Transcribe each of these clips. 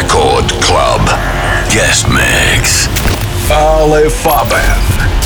Record Club. Guest Mix. Alle Farben.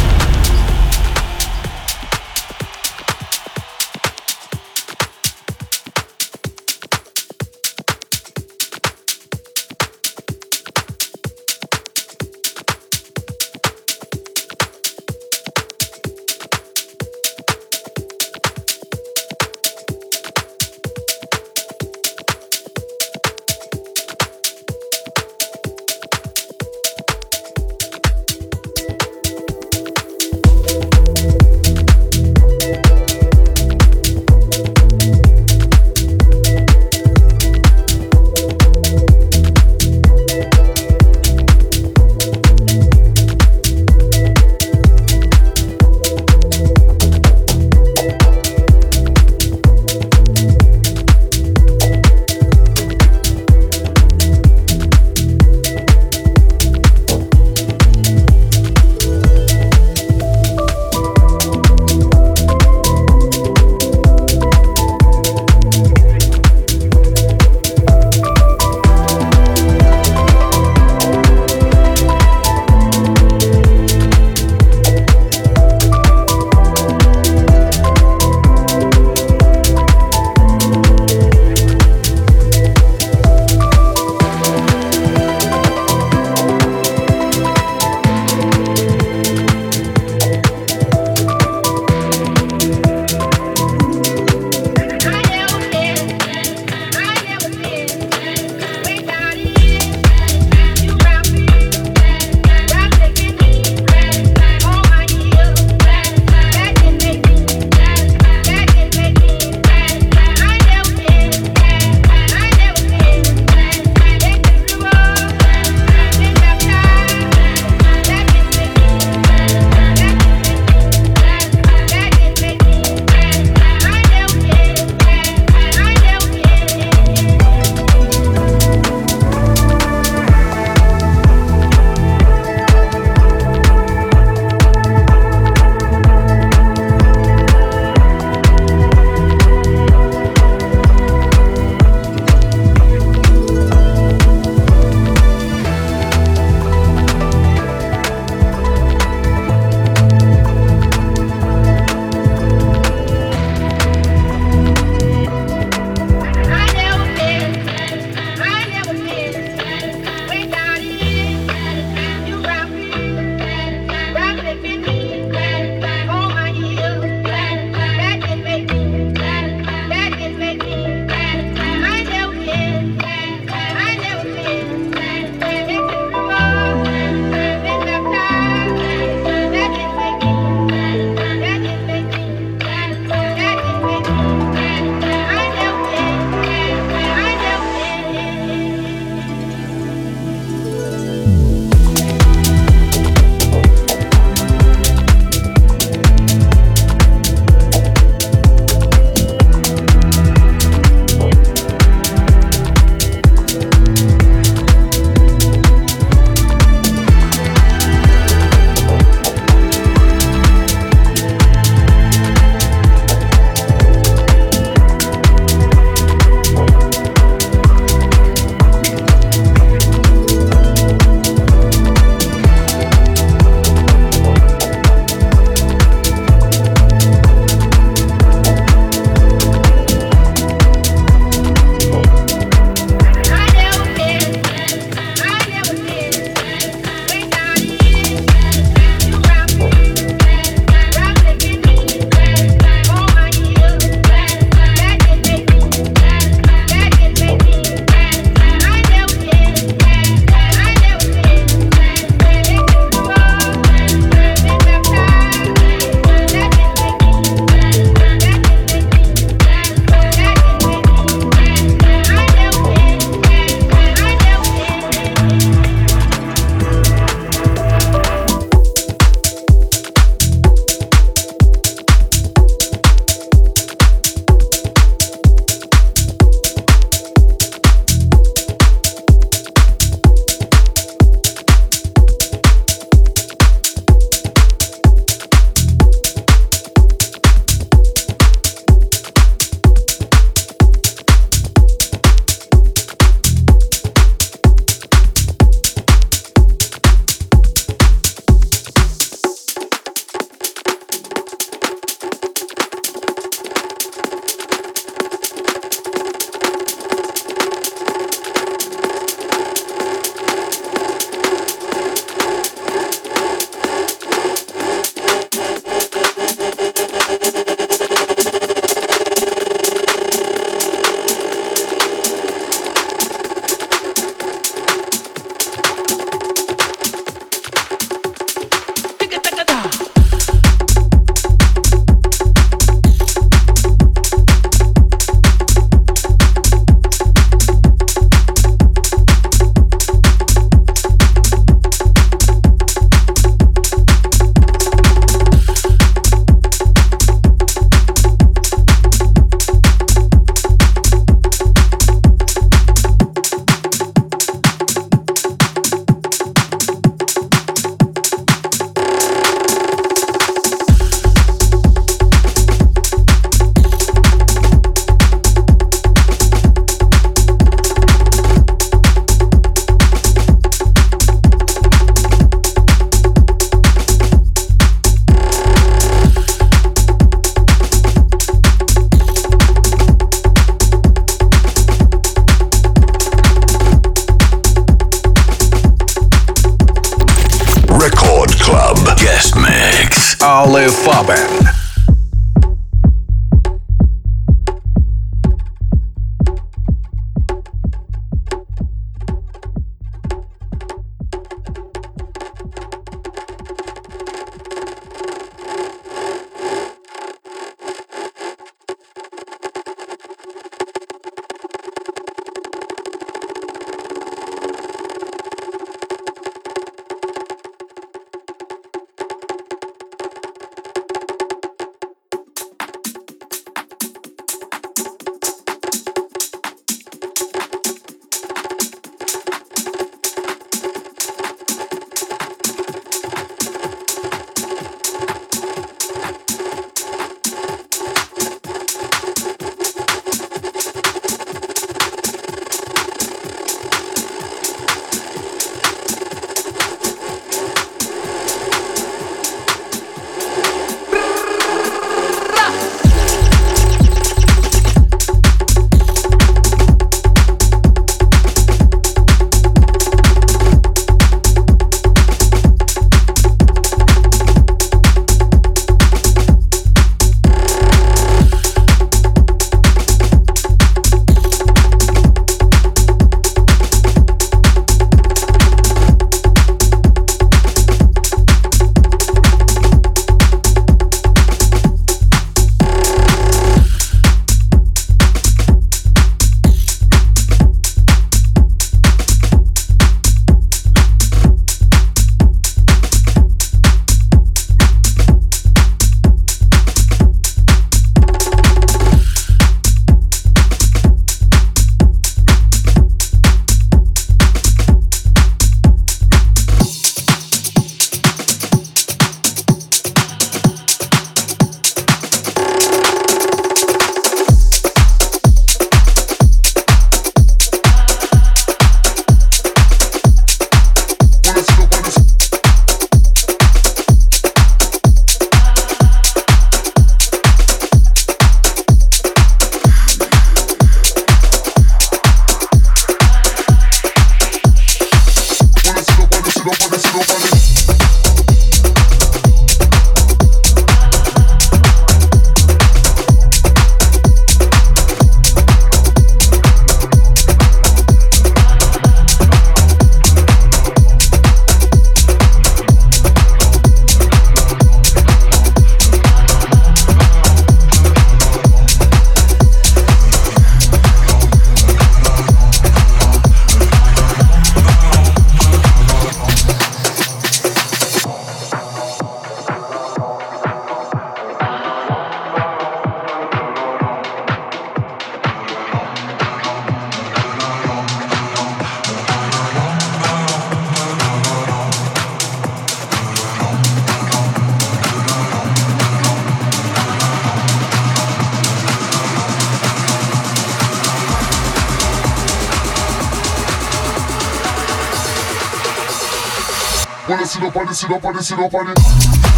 It up, on it, sit up, on it.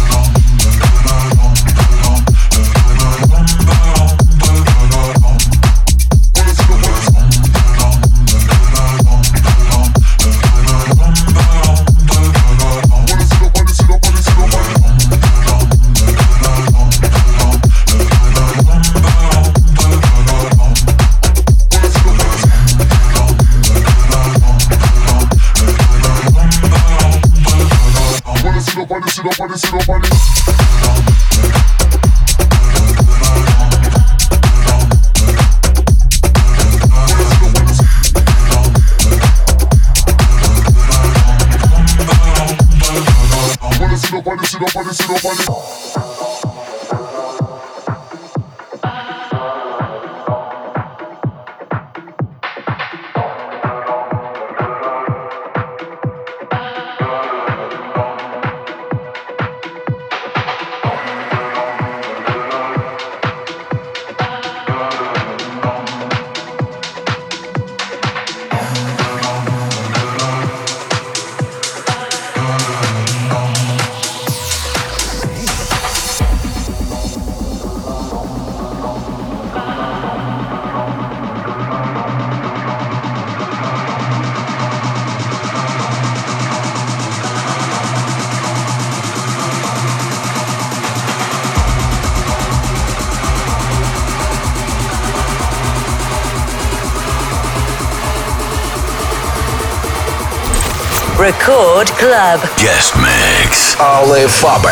Record Club. Guest mix. Alle Farben.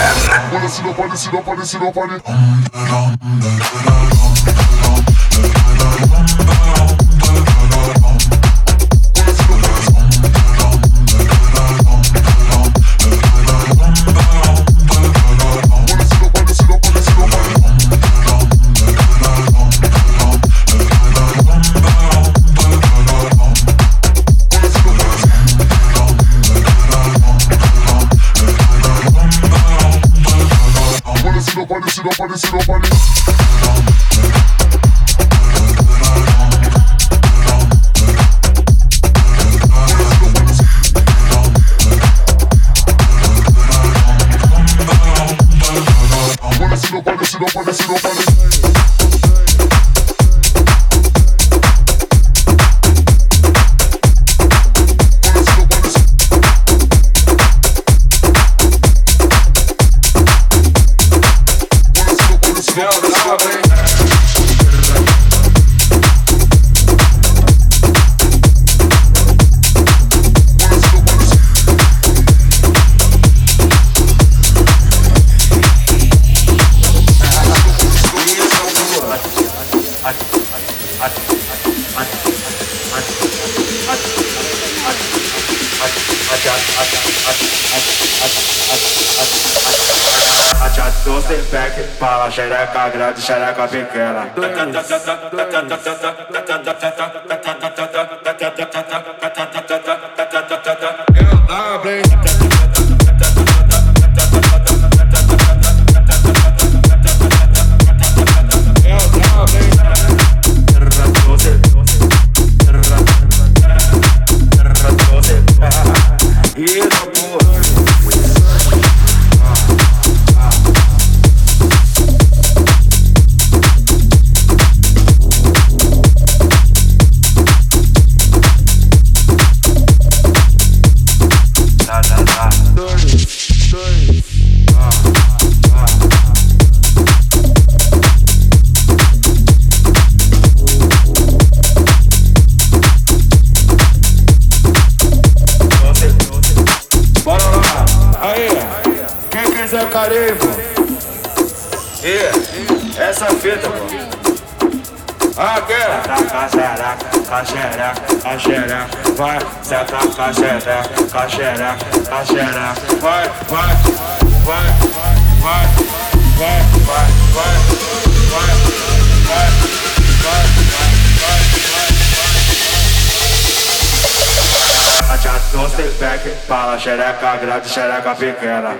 tem fala, xereca grande, xereca pequena. xereca grande, xereca pequena.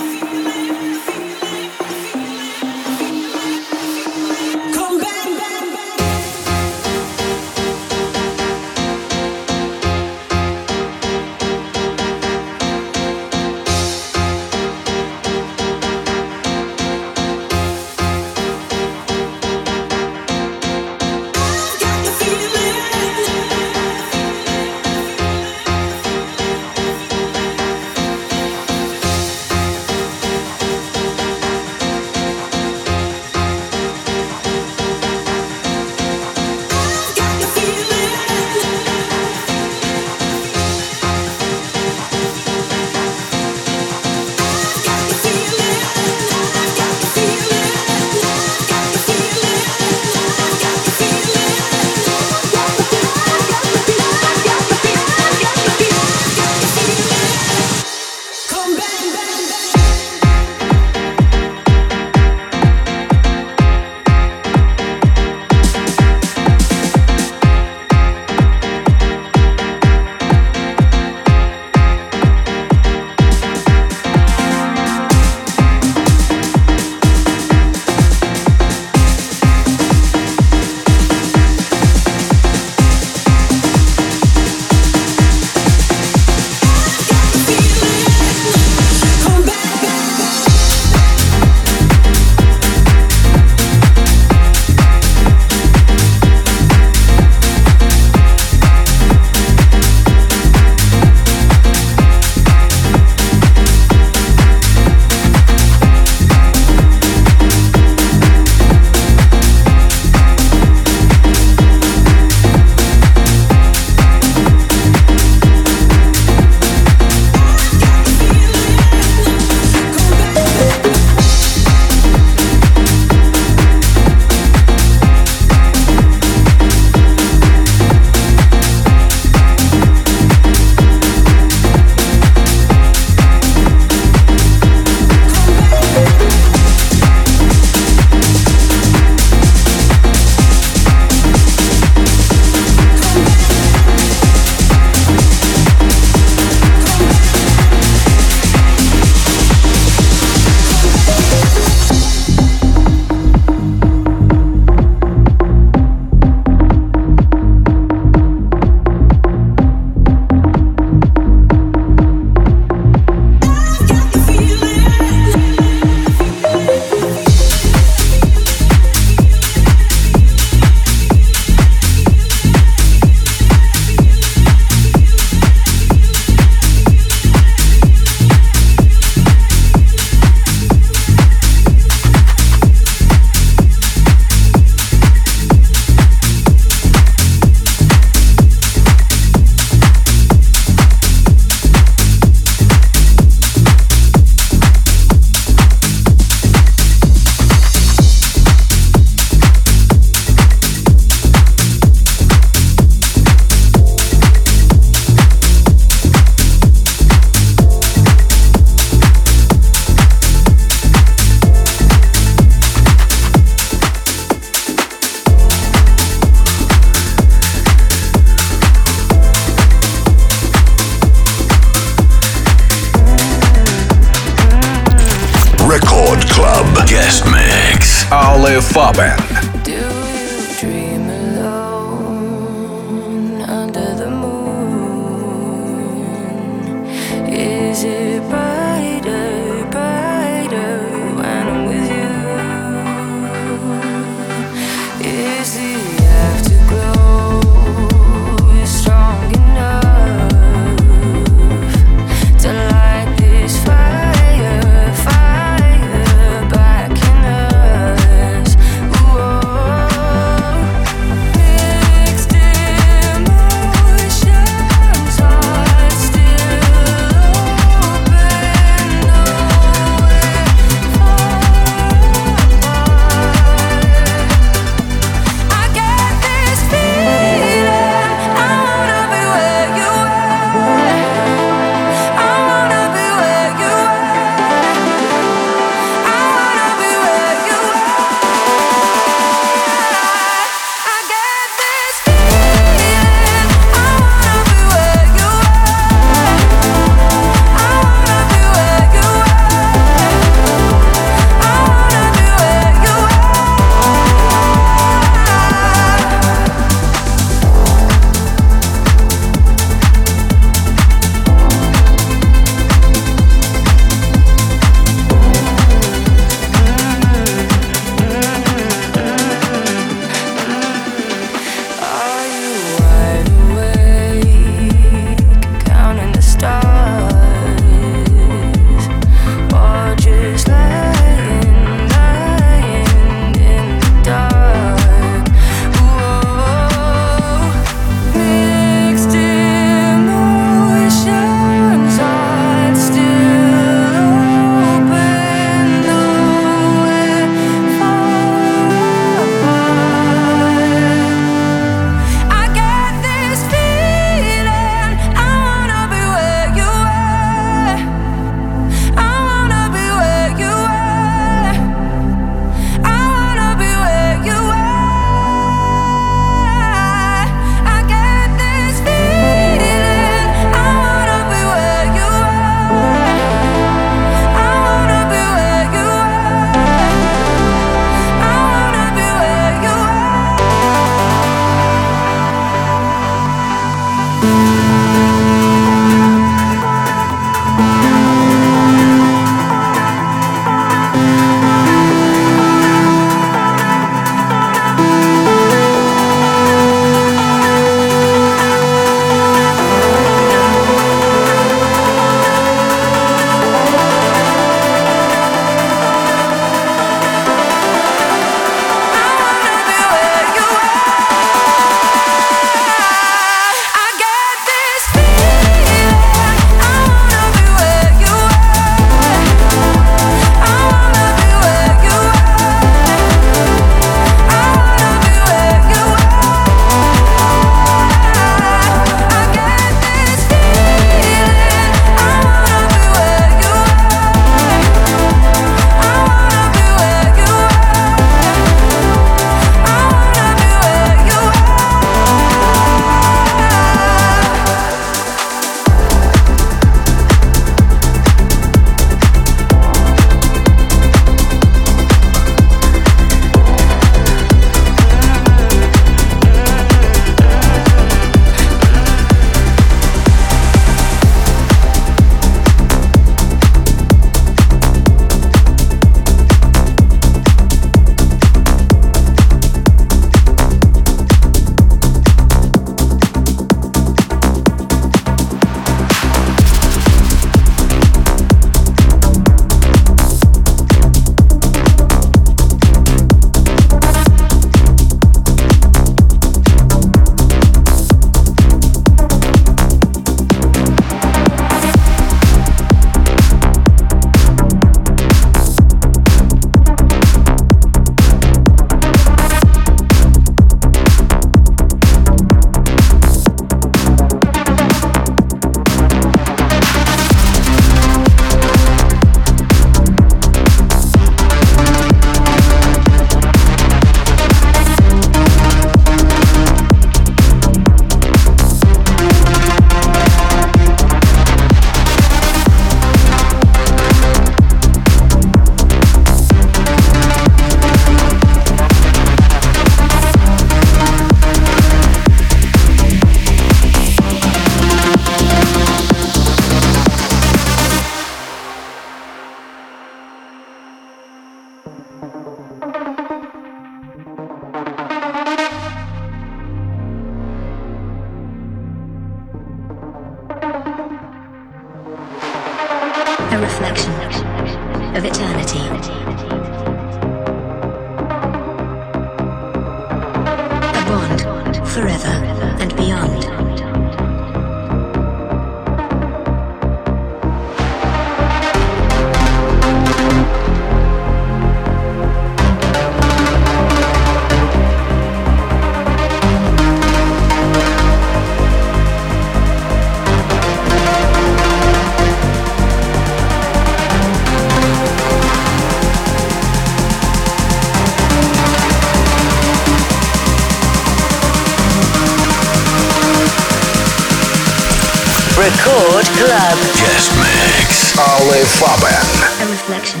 Record Club. Guest mix. Alle Farben. A reflection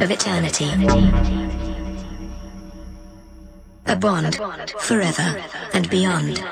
of eternity. A bond forever and beyond.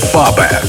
Faber.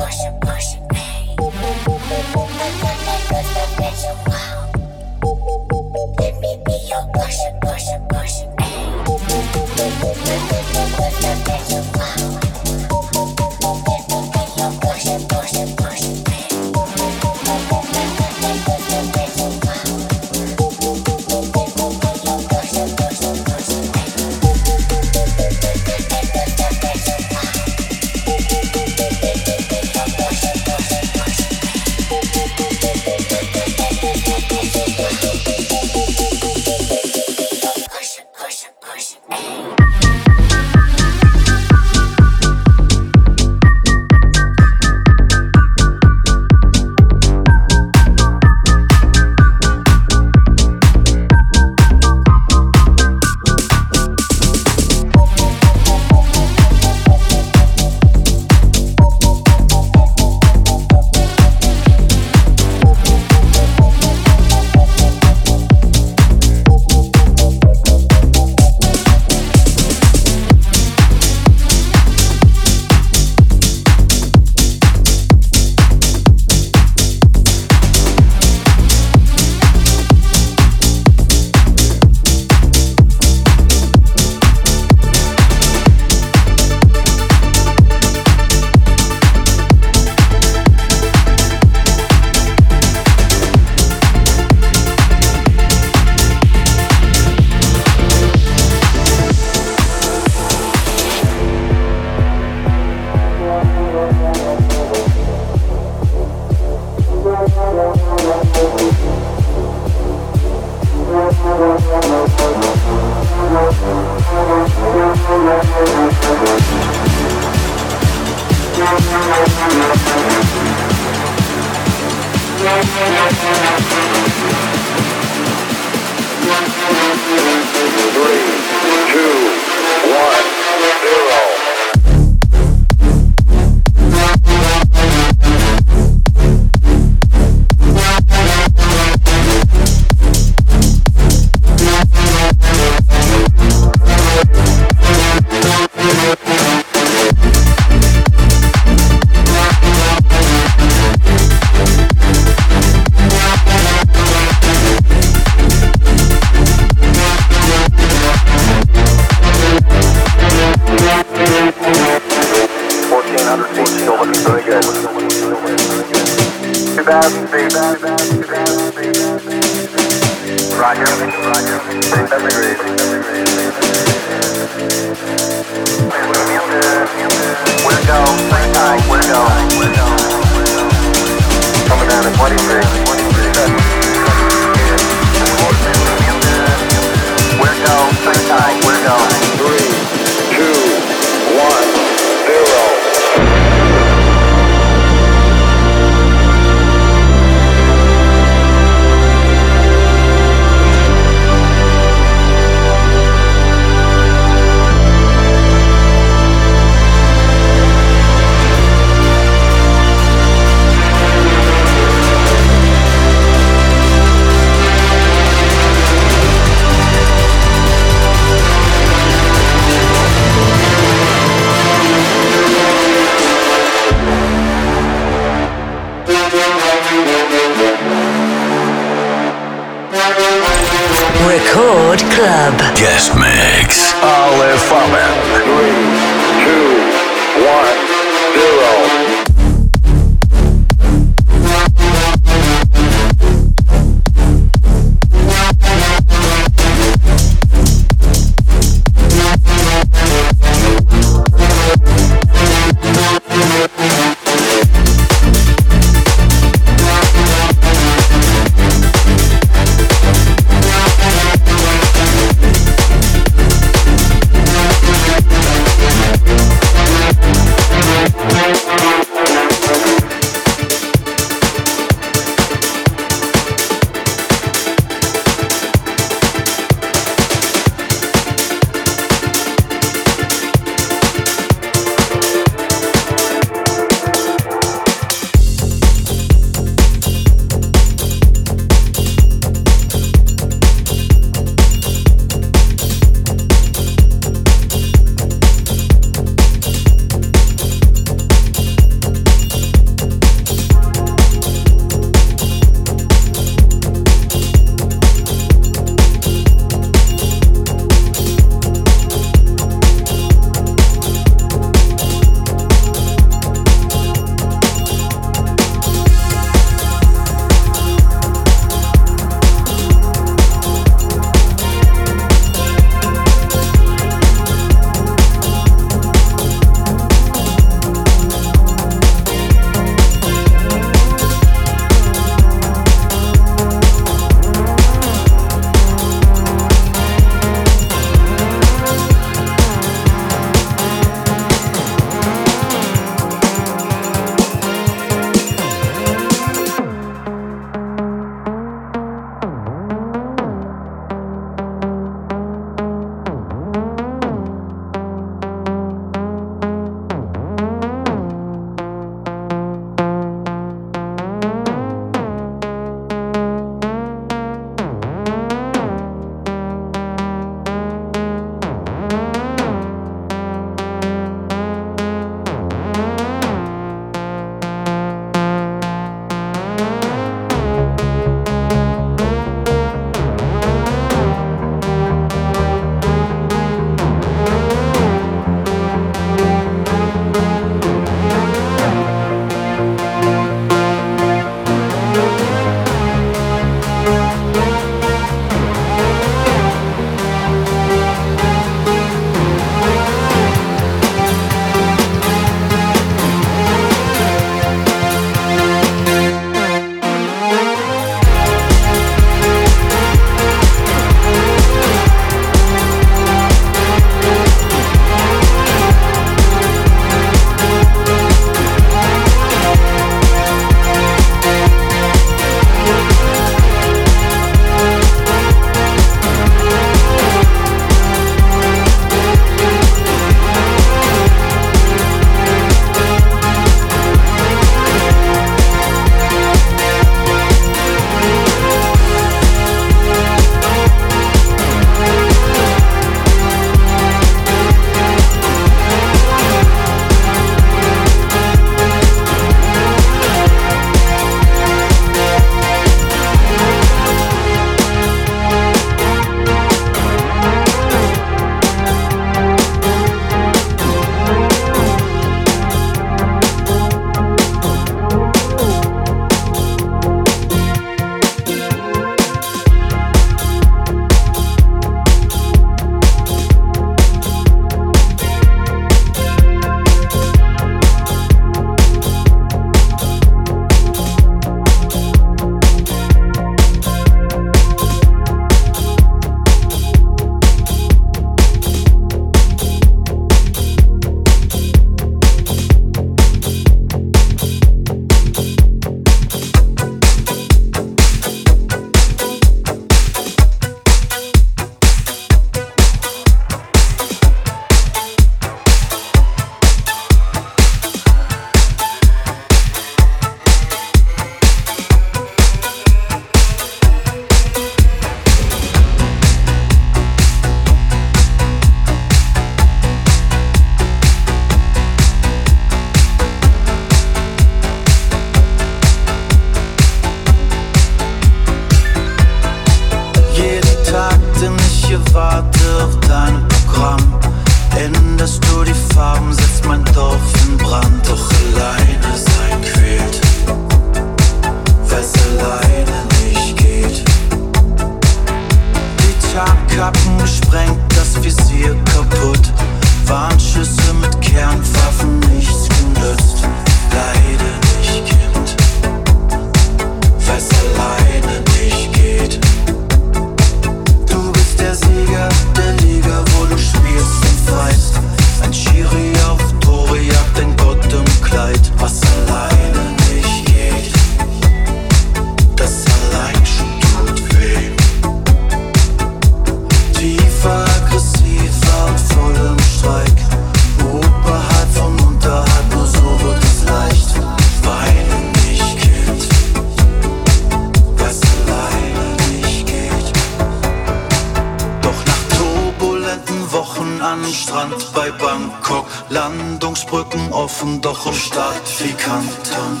Wochen an Strand bei Bangkok. Landungsbrücken offen, doch im Staat wie Kanton.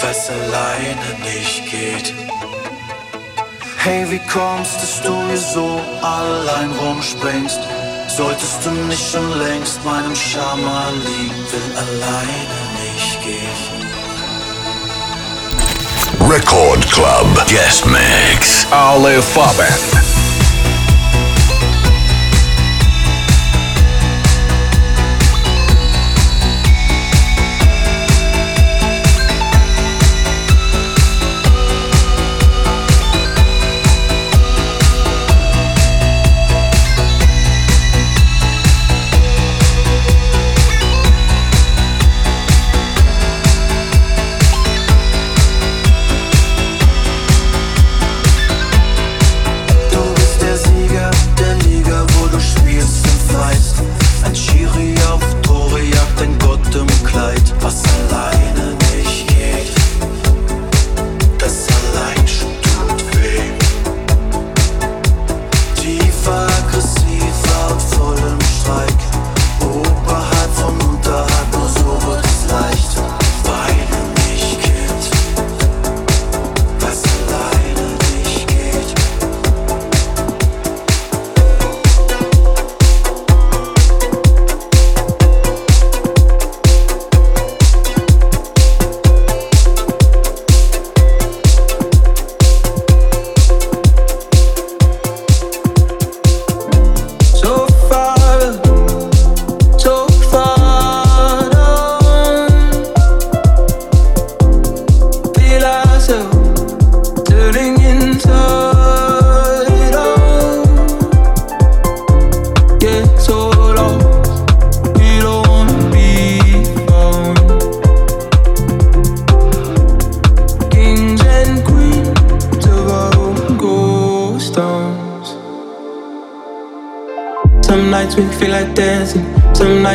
Weil's alleine nicht geht. Hey, wie kommst dass du hier so allein rumspringst? Solltest du nicht schon längst meinem Schama liegen, will alleine nicht gehen. Record Club Guest Mix. Alle Farben.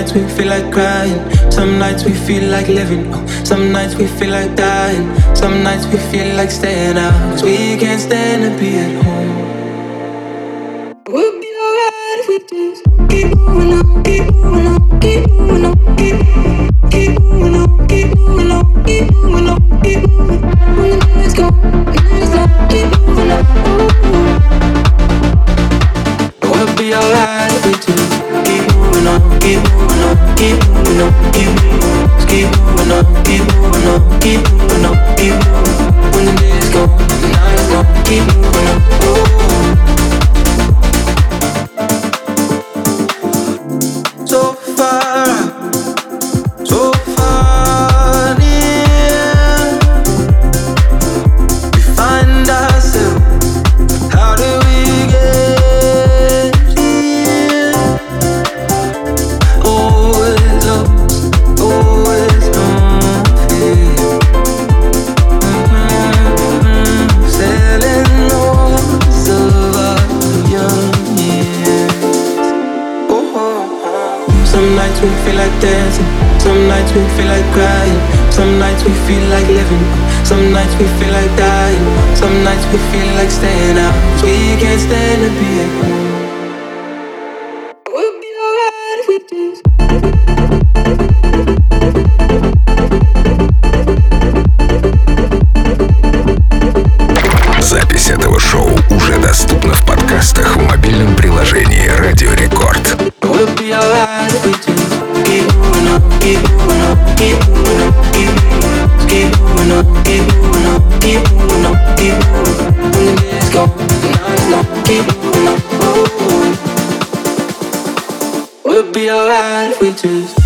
nights we feel like crying. Some nights we feel like living. Oh, some nights we feel like dying. Some nights we feel like staying out. Cause we can't stand to be at home. stand out, cause we can't stand to be alone. Alright if we just